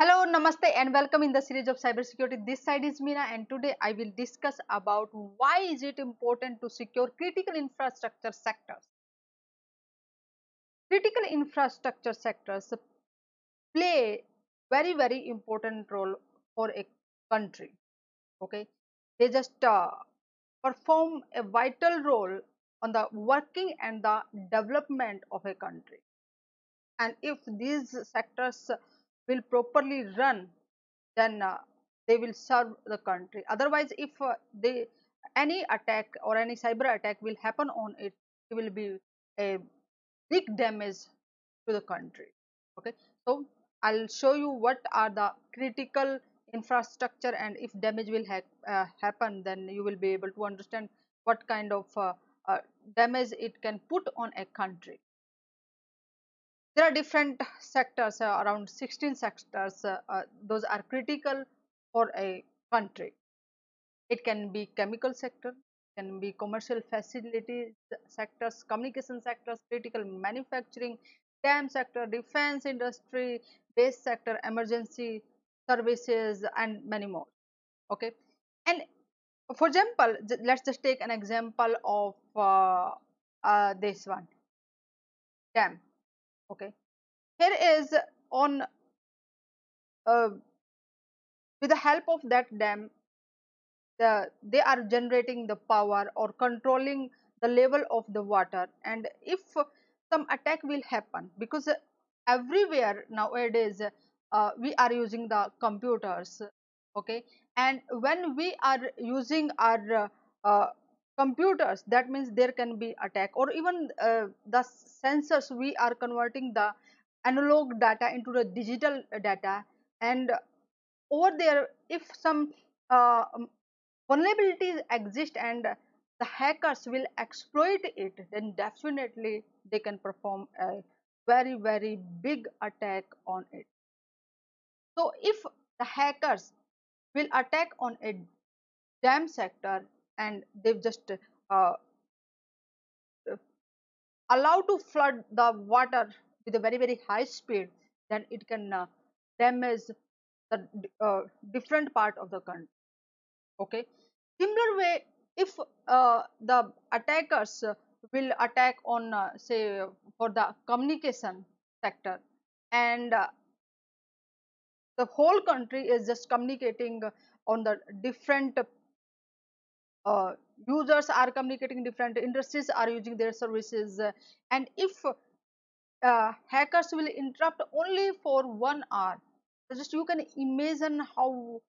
Hello, Namaste and welcome in the series of cybersecurity. This side is Meena and today I will discuss about why is it important to secure critical infrastructure sectors. Critical infrastructure sectors play very very important role for a country. Okay, they just uh, perform a vital role on the working and the development of a country. And if these sectors will properly run then uh, they will serve the country. Otherwise if uh, they any attack or any cyber attack will happen on it it will be a big damage to the country. Okay? So i'll show you what are the critical infrastructure and if damage will ha uh, happen then you will be able to understand what kind of uh, uh damage it can put on a country there are different sectors uh, around 16 sectors uh, uh, those are critical for a country. It can be chemical sector can be commercial facilities sectors communication sectors critical manufacturing dam sector defense industry base sector emergency services and many more. Okay? And for example let's just take an example of uh, uh, this one. Dam okay. Here is on uh, with the help of that dam the, they are generating the power or controlling the level of the water. And if some attack will happen because everywhere nowadays uh, we are using the computers okay? And when we are using our uh, computers that means there can be attack or even uh, the sensors we are converting the analog data into the digital data and over there if some uh, um, vulnerabilities exist and the hackers will exploit it then definitely they can perform a very very big attack on it. So if the hackers will attack on a dam sector and they've just uh, allowed to flood the water with a very very high speed then it can uh, damage the uh, different part of the country. Okay? Similar way if uh, the attackers will attack on uh, say for the communication sector and uh, the whole country is just communicating on the different uh, users are communicating different industries are using their services. And if uh, hackers will interrupt only for one hour just you can imagine how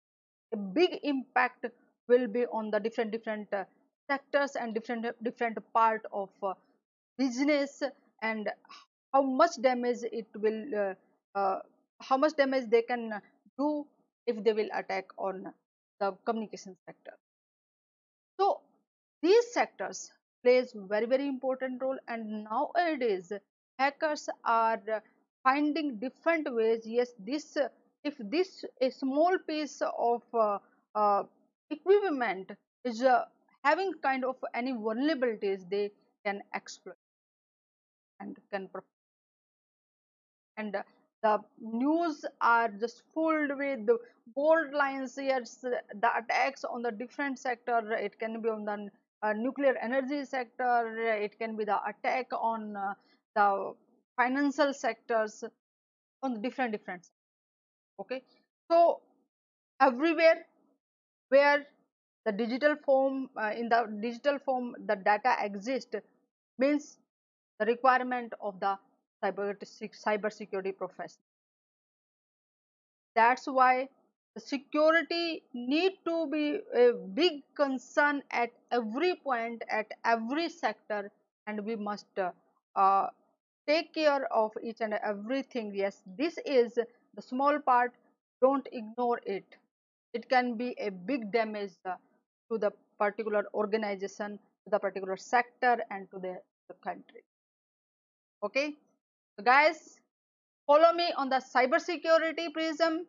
a big impact will be on the different different uh, sectors and different different part of uh, business and how much damage it will uh, how much damage they can do if they will attack on the communication sector these sectors plays very very important role and nowadays hackers are finding different ways. Yes this if this a small piece of uh, uh, equipment is uh, having kind of any vulnerabilities they can exploit and can and the news are just filled with bold lines yes the attacks on the different sector it can be on the nuclear energy sector it can be the attack on uh, the financial sectors on different different okay? So everywhere where the digital form uh, in the digital form the data exists means the requirement of the cyber cyber security professional that's why security need to be a big concern at every point at every sector and we must uh, take care of each and everything. Yes this is the small part. Don't ignore it. It can be a big damage uh, to the particular organization to the particular sector and to the, the country. Okay? So guys follow me on the cyber security prism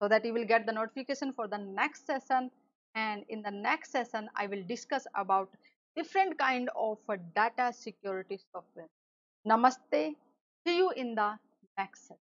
so that you will get the notification for the next session. And in the next session i will discuss about different kind of data security software. Namaste. See you in the next session